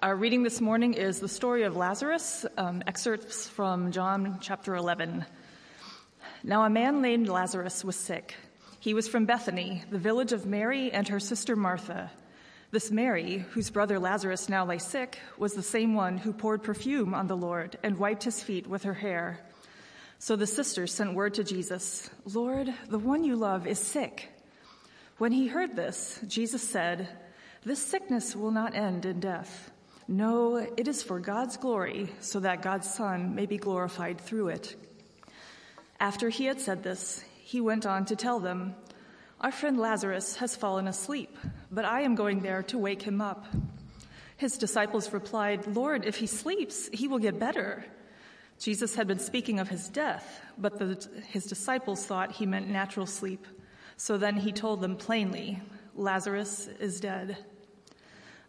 Our reading this morning is the story of Lazarus, um, excerpts from John chapter 11. Now, a man named Lazarus was sick. He was from Bethany, the village of Mary and her sister Martha. This Mary, whose brother Lazarus now lay sick, was the same one who poured perfume on the Lord and wiped his feet with her hair. So the sisters sent word to Jesus Lord, the one you love is sick. When he heard this, Jesus said, This sickness will not end in death. No, it is for God's glory, so that God's Son may be glorified through it. After he had said this, he went on to tell them, Our friend Lazarus has fallen asleep, but I am going there to wake him up. His disciples replied, Lord, if he sleeps, he will get better. Jesus had been speaking of his death, but the, his disciples thought he meant natural sleep. So then he told them plainly, Lazarus is dead.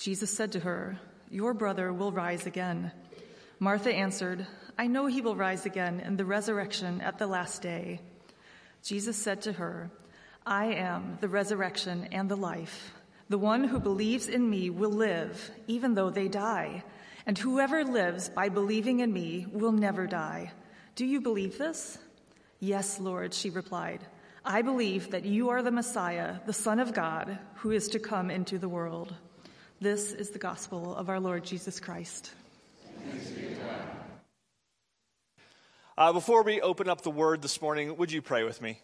Jesus said to her, Your brother will rise again. Martha answered, I know he will rise again in the resurrection at the last day. Jesus said to her, I am the resurrection and the life. The one who believes in me will live, even though they die. And whoever lives by believing in me will never die. Do you believe this? Yes, Lord, she replied. I believe that you are the Messiah, the Son of God, who is to come into the world. This is the gospel of our Lord Jesus Christ. Uh, before we open up the word this morning, would you pray with me?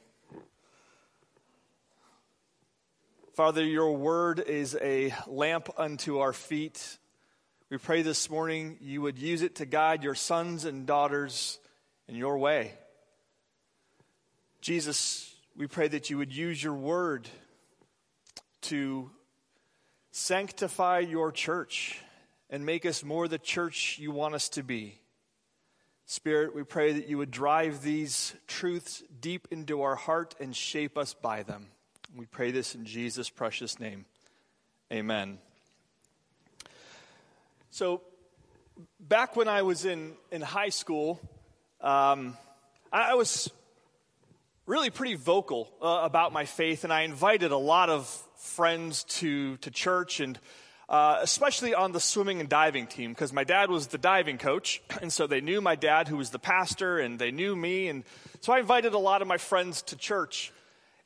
Father, your word is a lamp unto our feet. We pray this morning you would use it to guide your sons and daughters in your way. Jesus, we pray that you would use your word to Sanctify your church and make us more the church you want us to be. Spirit, we pray that you would drive these truths deep into our heart and shape us by them. We pray this in Jesus' precious name. Amen. So, back when I was in, in high school, um, I, I, was really pretty vocal uh, about my faith, and I invited a lot of friends to, to church and uh, especially on the swimming and diving team because my dad was the diving coach and so they knew my dad who was the pastor and they knew me and so i invited a lot of my friends to church.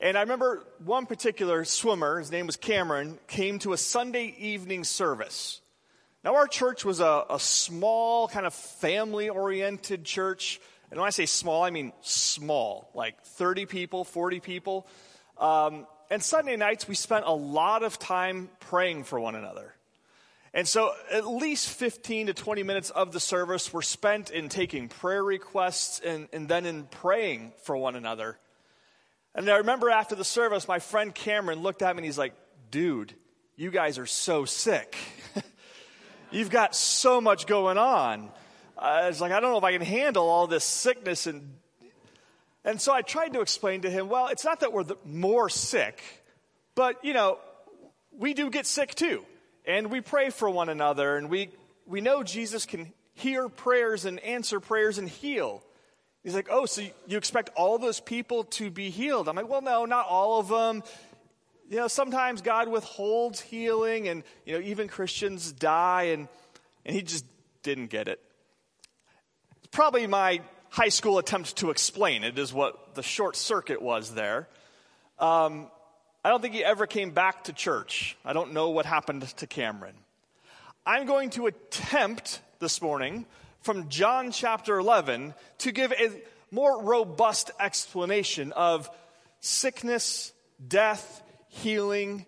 And i remember one particular swimmer his name was cameron came to a sunday evening service. Now our church was a, a small kind of family oriented church and when i say small i mean small like 30 people 40 people. Um, and Sunday nights, we spent a lot of time praying for one another. And so, at least 15 to 20 minutes of the service were spent in taking prayer requests and, and then in praying for one another. And I remember after the service, my friend Cameron looked at me and he's like, Dude, you guys are so sick. You've got so much going on. It's like, I don't know if I can handle all this sickness and and so I tried to explain to him, well, it's not that we're more sick, but, you know, we do get sick too. And we pray for one another, and we, we know Jesus can hear prayers and answer prayers and heal. He's like, oh, so you expect all those people to be healed? I'm like, well, no, not all of them. You know, sometimes God withholds healing, and, you know, even Christians die, and, and he just didn't get it. It's probably my high school attempt to explain it, is what the short circuit was there. Um, I don't think he ever came back to church. I don't know what happened to Cameron. I'm going to attempt this morning from John chapter 11 to give a more robust explanation of sickness, death, healing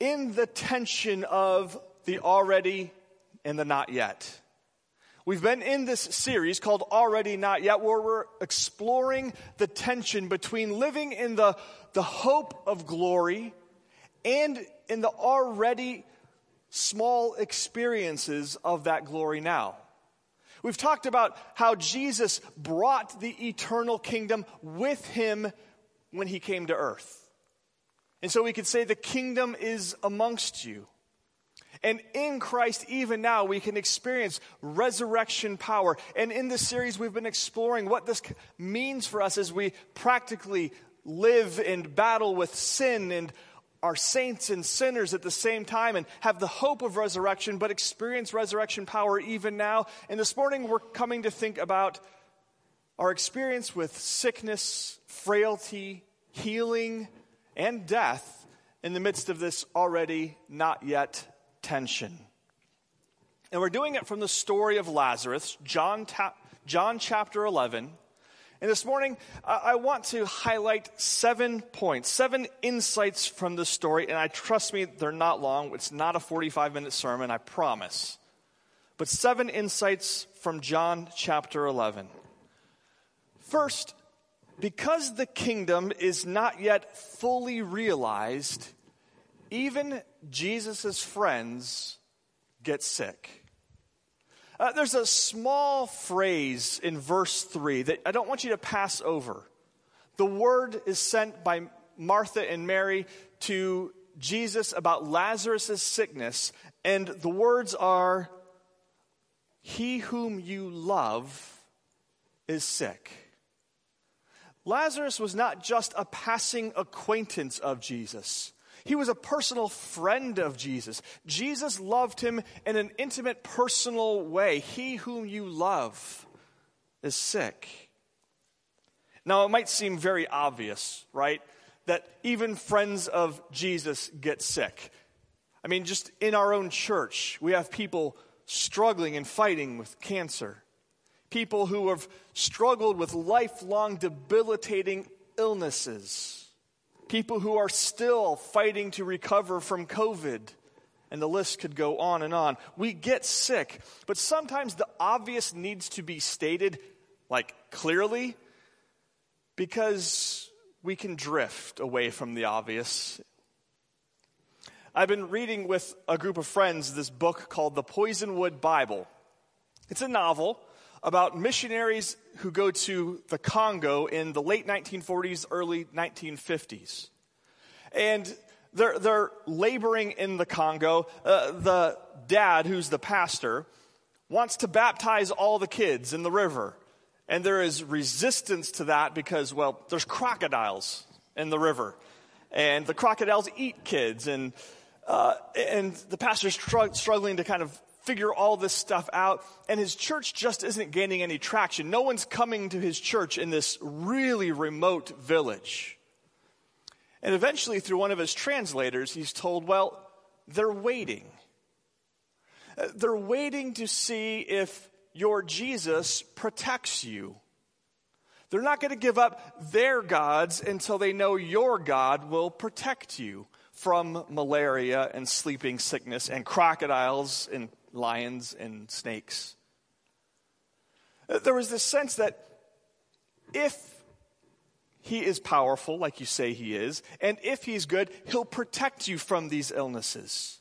in the tension of the already and the not yet. We've been in this series called Already Not Yet, where we're exploring the tension between living in the, the hope of glory and in the already small experiences of that glory now. We've talked about how Jesus brought the eternal kingdom with him when he came to earth. And so we could say the kingdom is amongst you. And in Christ, even now, we can experience resurrection power. And in this series, we've been exploring what this means for us as we practically live and battle with sin and are saints and sinners at the same time and have the hope of resurrection, but experience resurrection power even now. And this morning, we're coming to think about our experience with sickness, frailty, healing, and death in the midst of this already not yet tension. And we're doing it from the story of Lazarus, John, ta- John chapter 11. And this morning, I want to highlight seven points, seven insights from the story. And I trust me, they're not long. It's not a 45 minute sermon, I promise. But seven insights from John chapter 11. First, because the kingdom is not yet fully realized, even Jesus' friends get sick. Uh, there's a small phrase in verse 3 that I don't want you to pass over. The word is sent by Martha and Mary to Jesus about Lazarus' sickness, and the words are, He whom you love is sick. Lazarus was not just a passing acquaintance of Jesus. He was a personal friend of Jesus. Jesus loved him in an intimate, personal way. He whom you love is sick. Now, it might seem very obvious, right? That even friends of Jesus get sick. I mean, just in our own church, we have people struggling and fighting with cancer, people who have struggled with lifelong debilitating illnesses people who are still fighting to recover from COVID. And the list could go on and on. We get sick, but sometimes the obvious needs to be stated, like clearly, because we can drift away from the obvious. I've been reading with a group of friends this book called The Poisonwood Bible. It's a novel about missionaries who go to the Congo in the late 1940s, early 1950s. And they're, they're laboring in the Congo. Uh, the dad, who's the pastor, wants to baptize all the kids in the river. And there is resistance to that because, well, there's crocodiles in the river. And the crocodiles eat kids. And, uh, and the pastor's struggling to kind of figure all this stuff out, and his church just isn't gaining any traction. No one's coming to his church in this really remote village. And eventually, through one of his translators, he's told, well, they're waiting. Uh, they're waiting to see if your Jesus protects you. They're not going to give up their gods until they know your God will protect you from malaria and sleeping sickness and crocodiles and lions and snakes. There was this sense that if he is powerful, like you say he is, and if he's good, he'll protect you from these illnesses.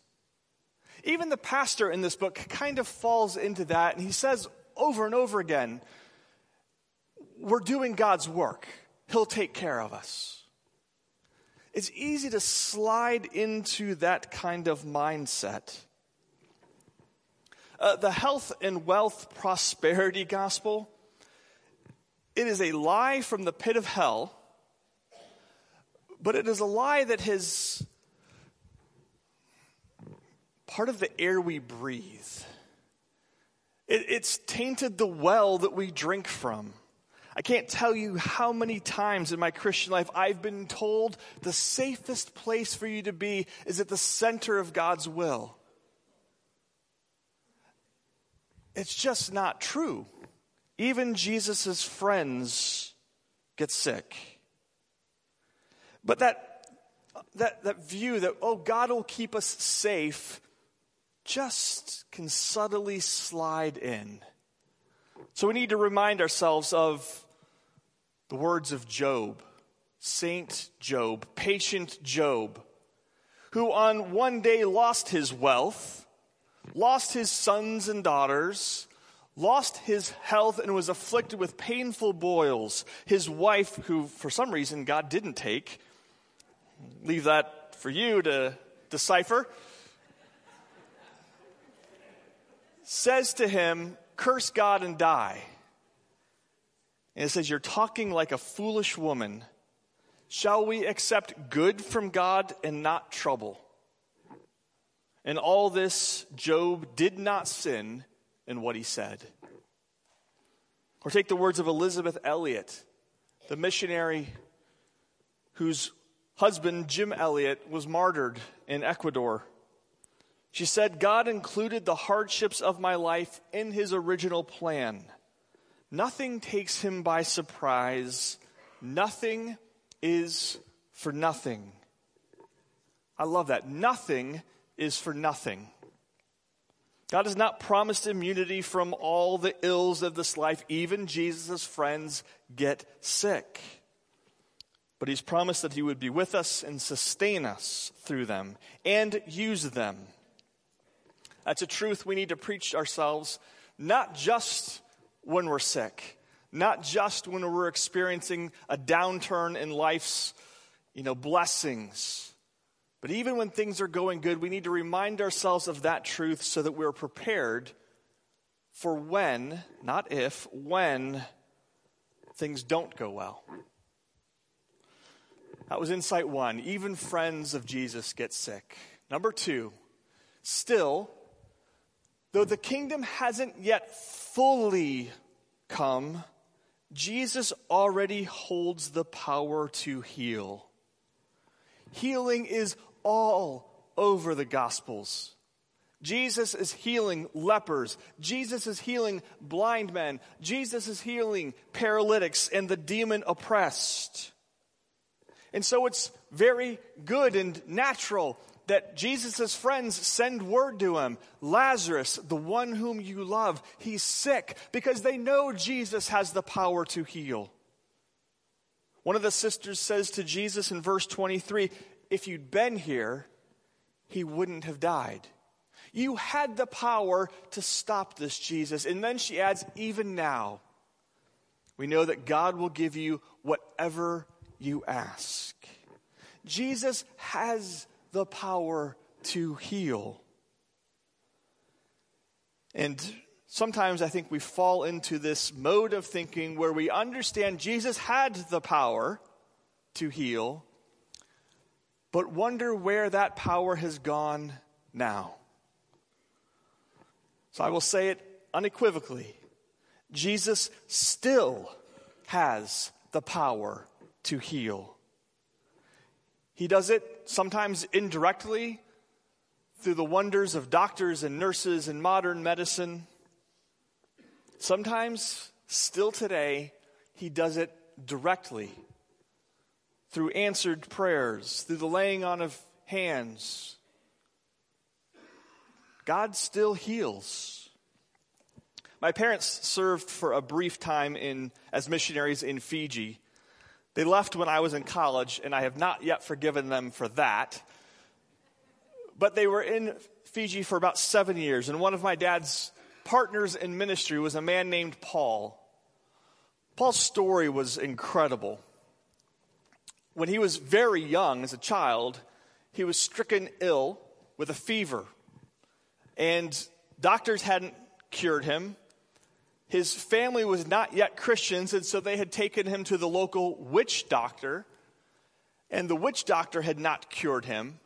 Even the pastor in this book kind of falls into that, and he says over and over again, We're doing God's work, He'll take care of us. It's easy to slide into that kind of mindset. Uh, the health and wealth prosperity gospel, it is a lie from the pit of hell, but it is a lie that has part of the air we breathe. It, it's tainted the well that we drink from. I can't tell you how many times in my Christian life I've been told the safest place for you to be is at the center of God's will. It's just not true. Even Jesus' friends get sick. But that, that, that view that, oh, God will keep us safe, just can subtly slide in. So we need to remind ourselves of the words of Job, Saint Job, patient Job, who on one day lost his wealth, lost his sons and daughters, lost his health, and was afflicted with painful boils. His wife, who for some reason God didn't take, leave that for you to decipher, says to him, Curse God and die. And it says, You're talking like a foolish woman. Shall we accept good from God and not trouble? In all this, Job did not sin in what he said. Or take the words of Elisabeth Elliot, the missionary whose husband, Jim Elliot, was martyred in Ecuador. She said, God included the hardships of my life in his original plan. Nothing takes him by surprise. Nothing is for nothing. I love that. Nothing is for nothing. God has not promised immunity from all the ills of this life. Even Jesus' friends get sick. But He's promised that He would be with us and sustain us through them and use them. That's a truth we need to preach ourselves, not just when we're sick, not just when we're experiencing a downturn in life's, you know, blessings. But even when things are going good, we need to remind ourselves of that truth so that we're prepared for when, not if, when things don't go well. That was insight one. Even friends of Jesus get sick. Number two, still, though the kingdom hasn't yet fully come, Jesus already holds the power to heal. Healing is all over the Gospels. Jesus is healing lepers. Jesus is healing blind men. Jesus is healing paralytics and the demon oppressed. And so it's very good and natural that Jesus' friends send word to him Lazarus, the one whom you love, he's sick, because they know Jesus has the power to heal. One of the sisters says to Jesus in verse 23 If you'd been here, he wouldn't have died. You had the power to stop this, Jesus. And then she adds, Even now, we know that God will give you whatever you ask. Jesus has the power to heal. And sometimes I think we fall into this mode of thinking where we understand Jesus had the power to heal, but wonder where that power has gone now. So I will say it unequivocally Jesus still has the power to heal. He does it sometimes indirectly through the wonders of doctors and nurses and modern medicine. Sometimes, still today, he does it directly through answered prayers, through the laying on of hands. God still heals. My parents served for a brief time in, as missionaries in Fiji. They left when I was in college, and I have not yet forgiven them for that. But they were in Fiji for about seven years, and one of my dad's partners in ministry was a man named Paul. Paul's story was incredible. When he was very young, as a child, he was stricken ill with a fever, and doctors hadn't cured him. His family was not yet Christians, and so they had taken him to the local witch doctor, and the witch doctor had not cured him.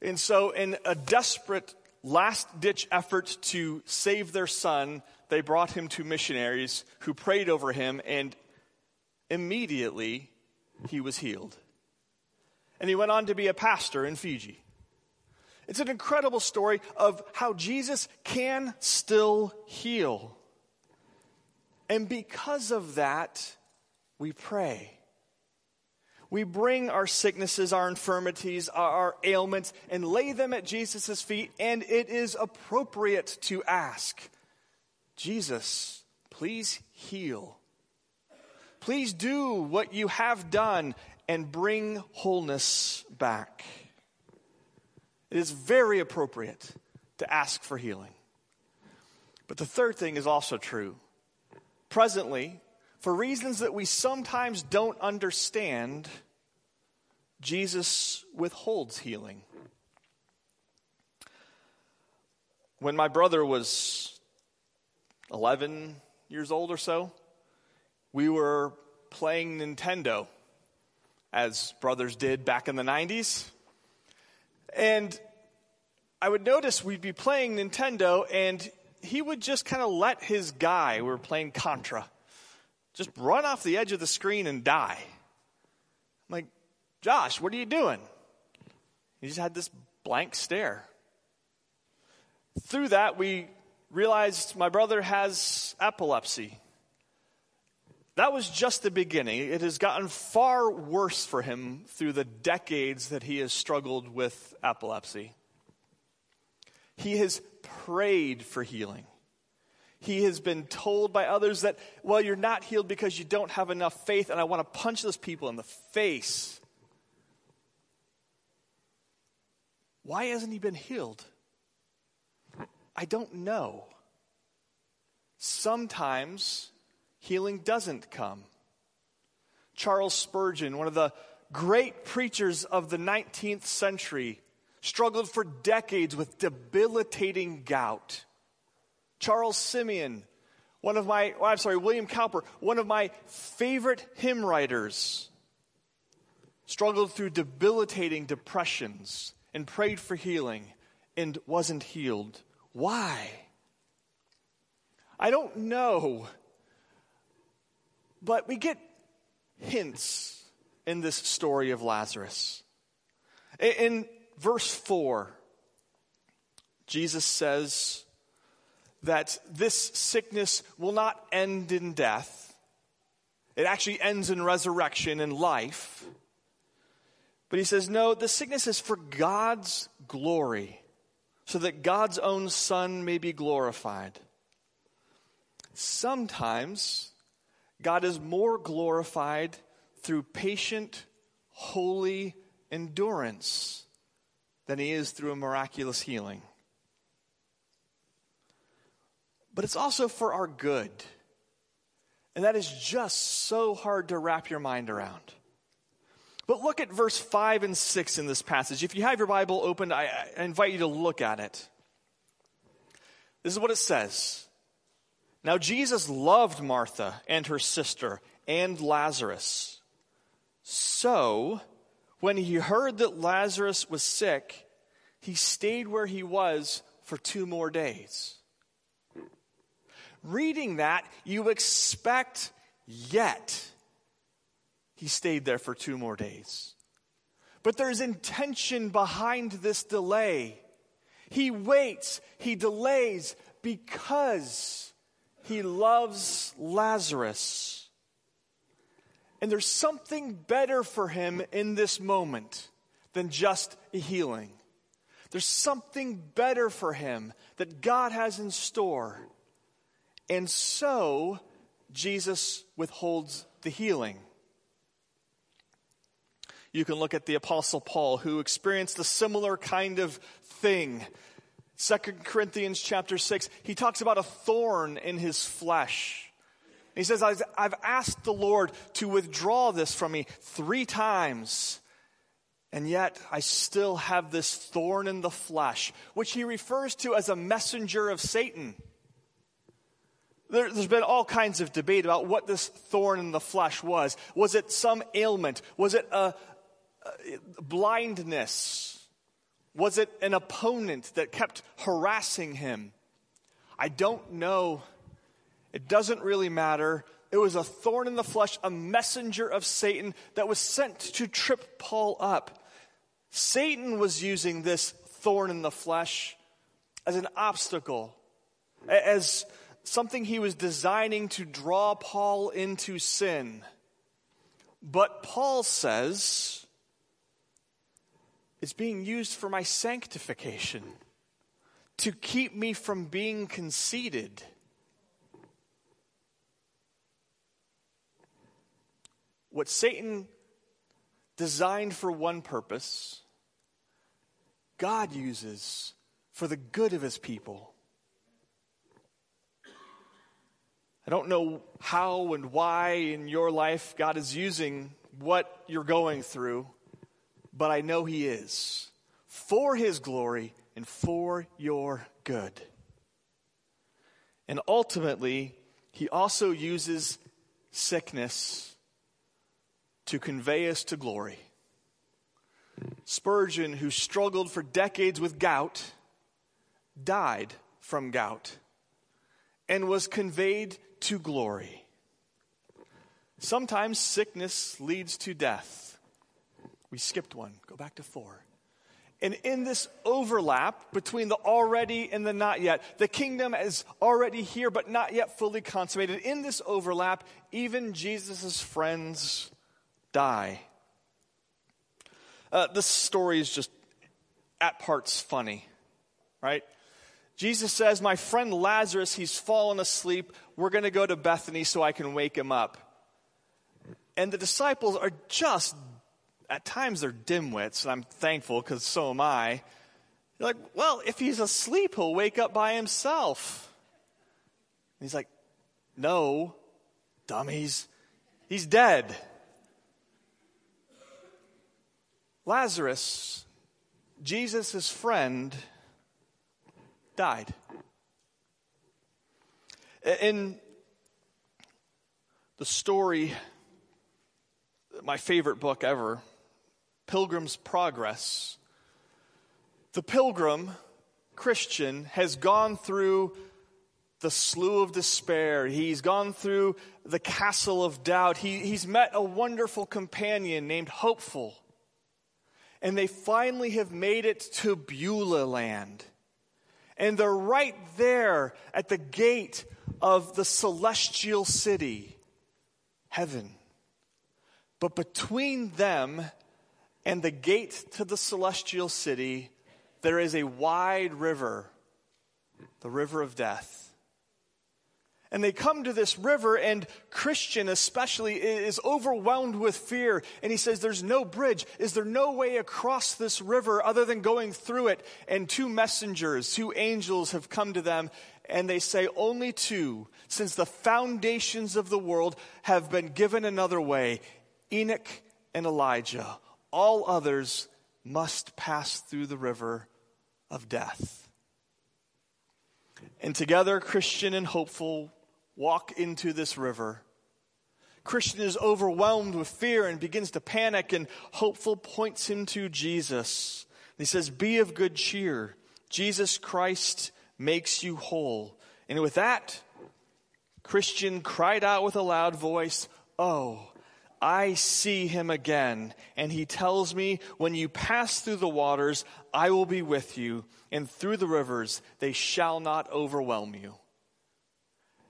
And so, in a desperate last ditch effort to save their son, they brought him to missionaries who prayed over him, and immediately he was healed. And he went on to be a pastor in Fiji. It's an incredible story of how Jesus can still heal. And because of that, we pray. We bring our sicknesses, our infirmities, our, ailments, and lay them at Jesus' feet, and it is appropriate to ask Jesus, please heal. Please do what you have done and bring wholeness back. it is very appropriate to ask for healing. But the third thing is also true. Presently, for reasons that we sometimes don't understand, Jesus withholds healing. When my brother was 11 years old or so, we were playing Nintendo, as brothers did back in the 90s. And I would notice we'd be playing Nintendo, and he would just kind of let his guy, we were playing Contra, just run off the edge of the screen and die. I'm like, Josh, what are you doing? He just had this blank stare. Through that, we realized my brother has epilepsy. That was just the beginning. It has gotten far worse for him through the decades that he has struggled with epilepsy. He has prayed for healing. He has been told by others that, well, you're not healed because you don't have enough faith, and I want to punch those people in the face. Why hasn't he been healed? I don't know. Sometimes healing doesn't come. Charles Spurgeon, one of the great preachers of the 19th century, struggled for decades with debilitating gout. Charles Simeon, one of my, oh, I'm sorry, William Cowper, one of my favorite hymn writers, struggled through debilitating depressions and prayed for healing and wasn't healed. Why? I don't know. But we get hints in this story of Lazarus. In verse 4, Jesus says that this sickness will not end in death, it actually ends in resurrection and life. But he says, no, the sickness is for God's glory, so that God's own Son may be glorified. Sometimes God is more glorified through patient, holy endurance than he is through a miraculous healing. But it's also for our good. And that is just so hard to wrap your mind around. But look at verse 5 and 6 in this passage. If you have your Bible opened, I, I invite you to look at it. This is what it says Now, Jesus loved Martha and her sister and Lazarus. So, when he heard that Lazarus was sick, he stayed where he was for two more days. Reading that, you expect yet he stayed there for two more days. But there's intention behind this delay. He waits, he delays because he loves Lazarus. And there's something better for him in this moment than just a healing. There's something better for him that God has in store. And so, Jesus withholds the healing. You can look at the Apostle Paul, who experienced a similar kind of thing. 2 Corinthians chapter 6, he talks about a thorn in his flesh. He says, I've asked the Lord to withdraw this from me three times, and yet I still have this thorn in the flesh, which he refers to as a messenger of Satan. There, has been all kinds of debate about what this thorn in the flesh was. Was it some ailment? Was it a, blindness? Was it an opponent that kept harassing him? I don't know. It doesn't really matter. It was a thorn in the flesh, a messenger of Satan that was sent to trip Paul up. Satan was using this thorn in the flesh as an obstacle, as something he was designing to draw Paul into sin. But Paul says, is being used for my sanctification, to keep me from being conceited. What Satan designed for one purpose, God uses for the good of his people. I don't know how and why in your life God is using what you're going through, but I know He is for His glory and for your good. And ultimately, He also uses sickness to convey us to glory. Spurgeon, who struggled for decades with gout, died from gout and was conveyed to glory. Sometimes sickness leads to death. We skipped one. Go back to four. And in this overlap between the already and the not yet, the kingdom is already here but not yet fully consummated. In this overlap, even Jesus' friends die. Uh, this story is just at parts funny, right? Jesus says, My friend Lazarus, he's fallen asleep. We're going to go to Bethany so I can wake him up. And the disciples are just, at times, they're dimwits, and I'm thankful because so am I. They're like, Well, if he's asleep, he'll wake up by himself. And he's like, No, dummies. He's dead. Lazarus, Jesus' friend, died. In the story, my favorite book ever, Pilgrim's Progress, the pilgrim, Christian, has gone through the slough of despair. He's gone through the castle of doubt. He, he's met a wonderful companion named Hopeful. And they finally have made it to Beulah land. And they're right there at the gate of the celestial city, heaven. But between them and the gate to the celestial city, there is a wide river, the river of death. And they come to this river, and Christian especially is overwhelmed with fear. And he says, There's no bridge. Is there no way across this river other than going through it? And two messengers, two angels have come to them, and they say, Only two, since the foundations of the world have been given another way Enoch and Elijah. All others must pass through the river of death. And together, Christian and hopeful walk into this river. Christian is overwhelmed with fear and begins to panic, and hopeful points him to Jesus. He says, Be of good cheer. Jesus Christ makes you whole. And with that, Christian cried out with a loud voice, Oh, I see him again. And he tells me, When you pass through the waters, I will be with you, and through the rivers, they shall not overwhelm you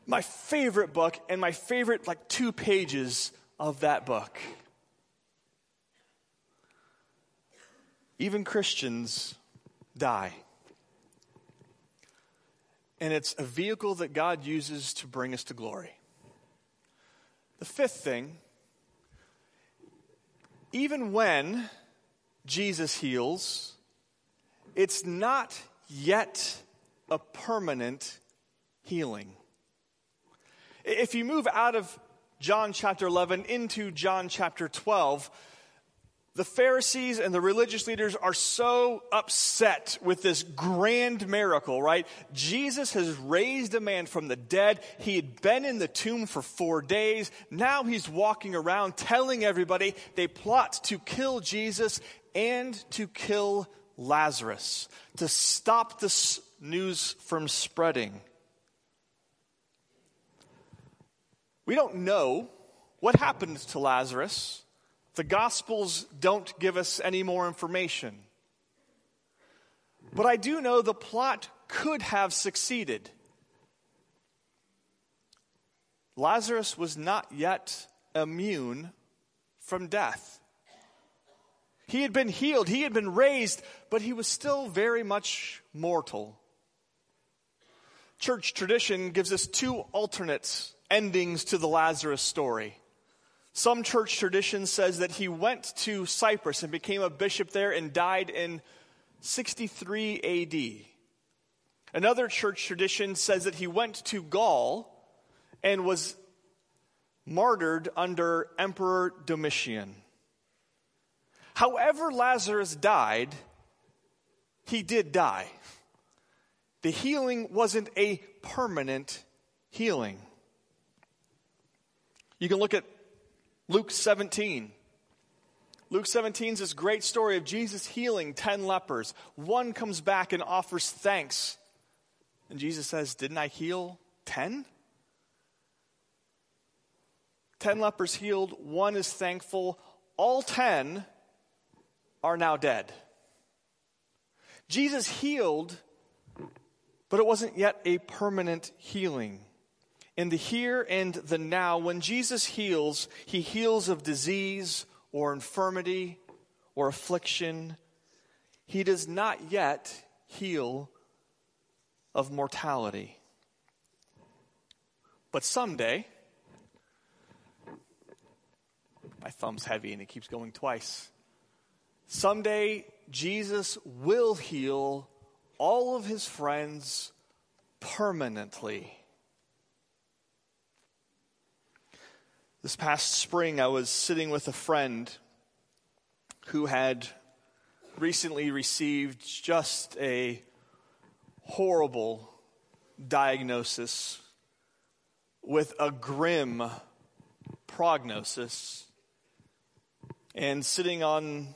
my favorite book and my favorite, like, two pages of that book. Even Christians die. And it's a vehicle that God uses to bring us to glory. The fifth thing even when Jesus heals, it's not yet a permanent healing. If you move out of John chapter 11 into John chapter 12, the Pharisees and the religious leaders are so upset with this grand miracle, right? Jesus has raised a man from the dead. He had been in the tomb for four days. Now he's walking around telling everybody they plot to kill Jesus and to kill Lazarus to stop this news from spreading. We don't know what happened to Lazarus. The Gospels don't give us any more information. But I do know the plot could have succeeded. Lazarus was not yet immune from death. He had been healed, he had been raised, but he was still very much mortal. Church tradition gives us two alternate endings to the Lazarus story. Some church tradition says that he went to Cyprus and became a bishop there and died in 63 AD. Another church tradition says that he went to Gaul and was martyred under Emperor Domitian. However, Lazarus died, he did die. The healing wasn't a permanent healing. You can look at Luke 17. Luke 17 is this great story of Jesus healing 10 lepers. One comes back and offers thanks. And Jesus says, Didn't I heal 10? 10 lepers healed, one is thankful. All 10 are now dead. Jesus healed, but it wasn't yet a permanent healing. In the here and the now, when Jesus heals, he heals of disease or infirmity or affliction. He does not yet heal of mortality. But someday, my thumb's heavy and it keeps going twice. Someday, Jesus will heal all of his friends permanently. This past spring, I was sitting with a friend who had recently received just a horrible diagnosis with a grim prognosis. And sitting on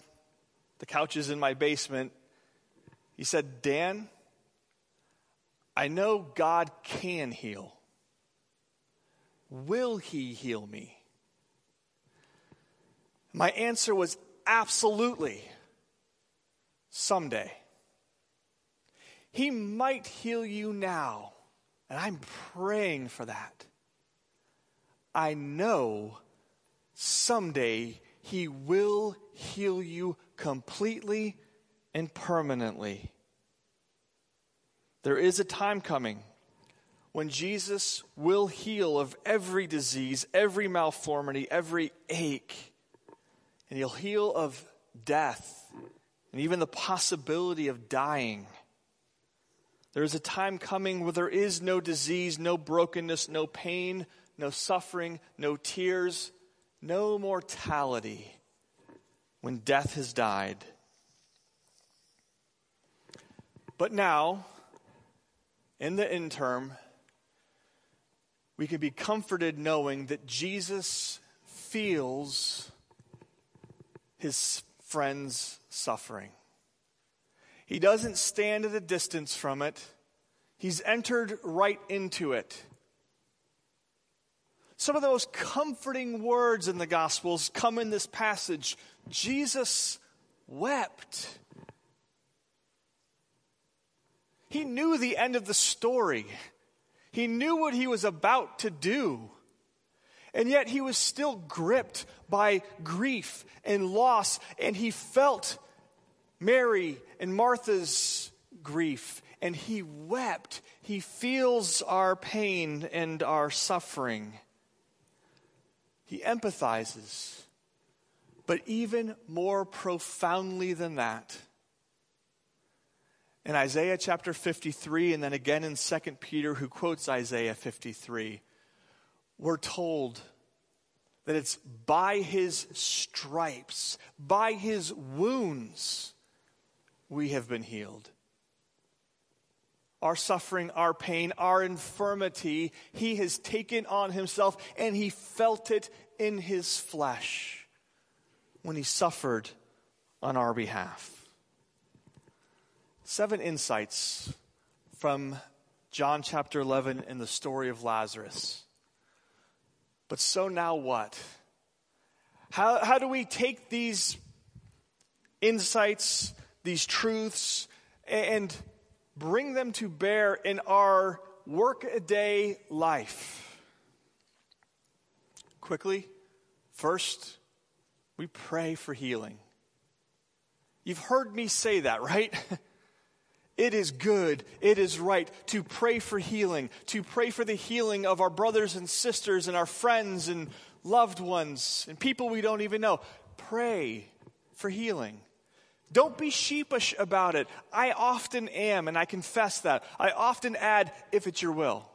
the couches in my basement, he said, Dan, I know God can heal. Will he heal me? My answer was absolutely. Someday. He might heal you now, and I'm praying for that. I know someday He will heal you completely and permanently. There is a time coming when Jesus will heal of every disease, every malformity, every ache, and He'll heal of death and even the possibility of dying. There is a time coming where there is no disease, no brokenness, no pain, no suffering, no tears, no mortality when death has died. But now, in the interim, we can be comforted knowing that Jesus feels his friends' suffering. He doesn't stand at a distance from it, he's entered right into it. Some of the most comforting words in the Gospels come in this passage. Jesus wept. He knew the end of the story. He knew what he was about to do. And yet he was still gripped by grief and loss, and he felt Mary and Martha's grief, and he wept. He feels our pain and our suffering. He empathizes. But even more profoundly than that, in Isaiah chapter 53, and then again in 2 Peter, who quotes Isaiah 53, we're told that it's by his stripes, by his wounds, we have been healed. Our suffering, our pain, our infirmity, he has taken on himself and he felt it in his flesh when he suffered on our behalf. Seven insights from John chapter 11 in the story of Lazarus. But so now what? How, how do we take these insights these truths and bring them to bear in our work-a-day life. Quickly, first, we pray for healing. You've heard me say that, right? It is good, it is right to pray for healing, to pray for the healing of our brothers and sisters and our friends and loved ones and people we don't even know. Pray for healing. Don't be sheepish about it. I often am, and I confess that. I often add, if it's your will.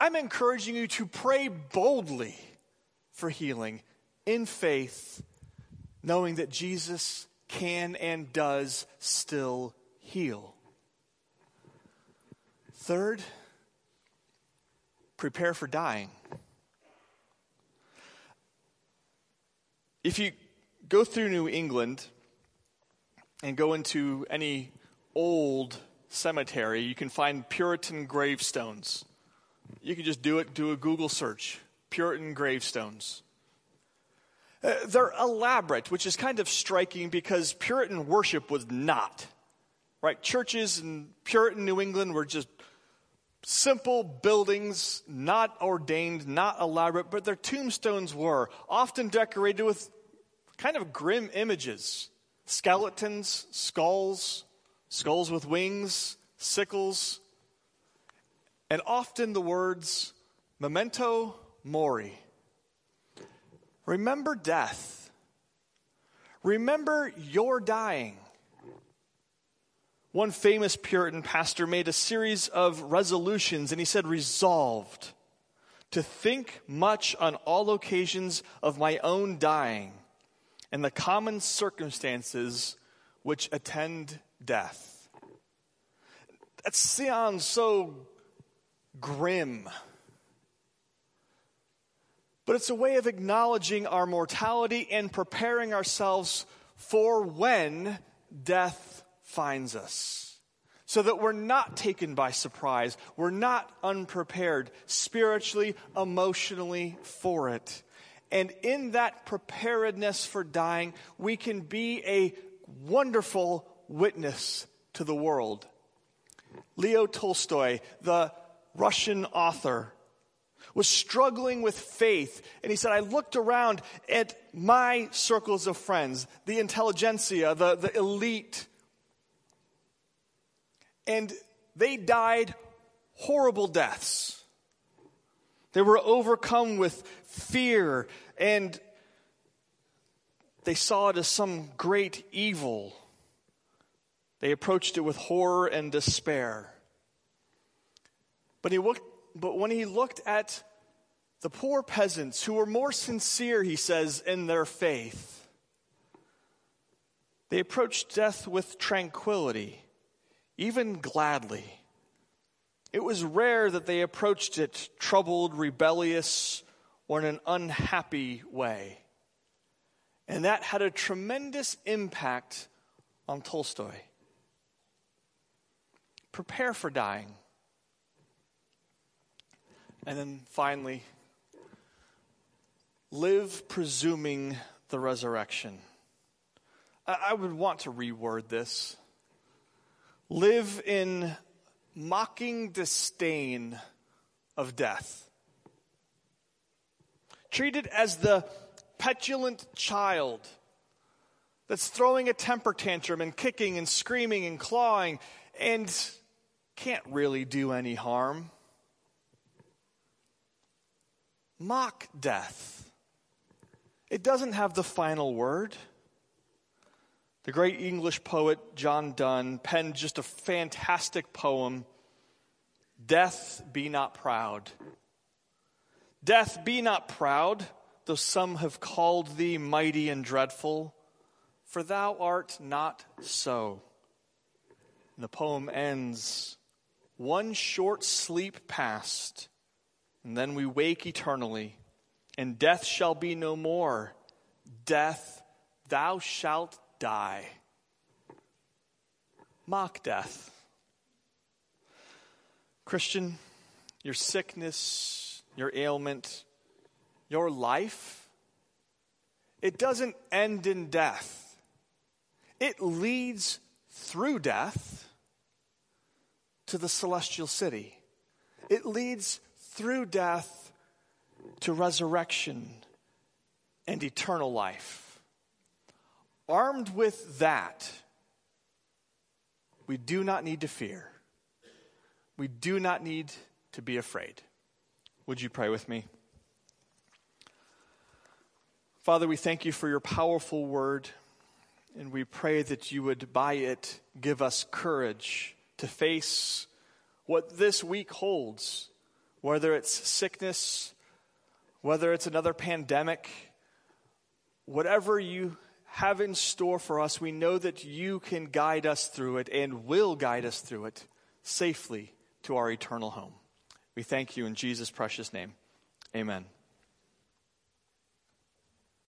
I'm encouraging you to pray boldly for healing in faith, knowing that Jesus can and does still heal. Third, prepare for dying. If you go through New England and go into any old cemetery, you can find Puritan gravestones. You can just do it, do a Google search Puritan gravestones. Uh, they're elaborate, which is kind of striking because Puritan worship was not. Right? Churches in Puritan New England were just simple buildings, not ordained, not elaborate, but their tombstones were often decorated with kind of grim images skeletons, skulls, skulls with wings, sickles, and often the words memento mori. Remember death. Remember your dying. One famous Puritan pastor made a series of resolutions, and he said, Resolved to think much on all occasions of my own dying and the common circumstances which attend death. That sounds so grim. But it's a way of acknowledging our mortality and preparing ourselves for when death finds us. So that we're not taken by surprise. We're not unprepared spiritually, emotionally for it. And in that preparedness for dying, we can be a wonderful witness to the world. Leo Tolstoy, the Russian author, was struggling with faith. And he said, I looked around at my circles of friends, the intelligentsia, the, the elite, and they died horrible deaths. They were overcome with fear and they saw it as some great evil. They approached it with horror and despair. But, he looked, but when he looked at the poor peasants who were more sincere, he says, in their faith, they approached death with tranquility even gladly. It was rare that they approached it troubled, rebellious, or in an unhappy way. And that had a tremendous impact on Tolstoy. Prepare for dying. And then finally, live presuming the resurrection. I would want to reword this live in mocking disdain of death. Treat it as the petulant child that's throwing a temper tantrum and kicking and screaming and clawing and can't really do any harm. Mock death. It doesn't have the final word. The great English poet John Donne penned just a fantastic poem Death, be not proud. Death, be not proud, though some have called thee mighty and dreadful, for thou art not so. And the poem ends One short sleep past, and then we wake eternally, and death shall be no more. Death, thou shalt die. Mock death. Christian, your sickness, your ailment, your life, it doesn't end in death. It leads through death to the celestial city. It leads through death to resurrection and eternal life. Armed with that, we do not need to fear. We do not need to be afraid. Would you pray with me? Father, we thank you for your powerful word. And we pray that you would, by it, give us courage to face what this week holds, whether it's sickness, whether it's another pandemic, whatever you have in store for us, we know that you can guide us through it and will guide us through it safely to our eternal home. We thank you in Jesus' precious name. Amen.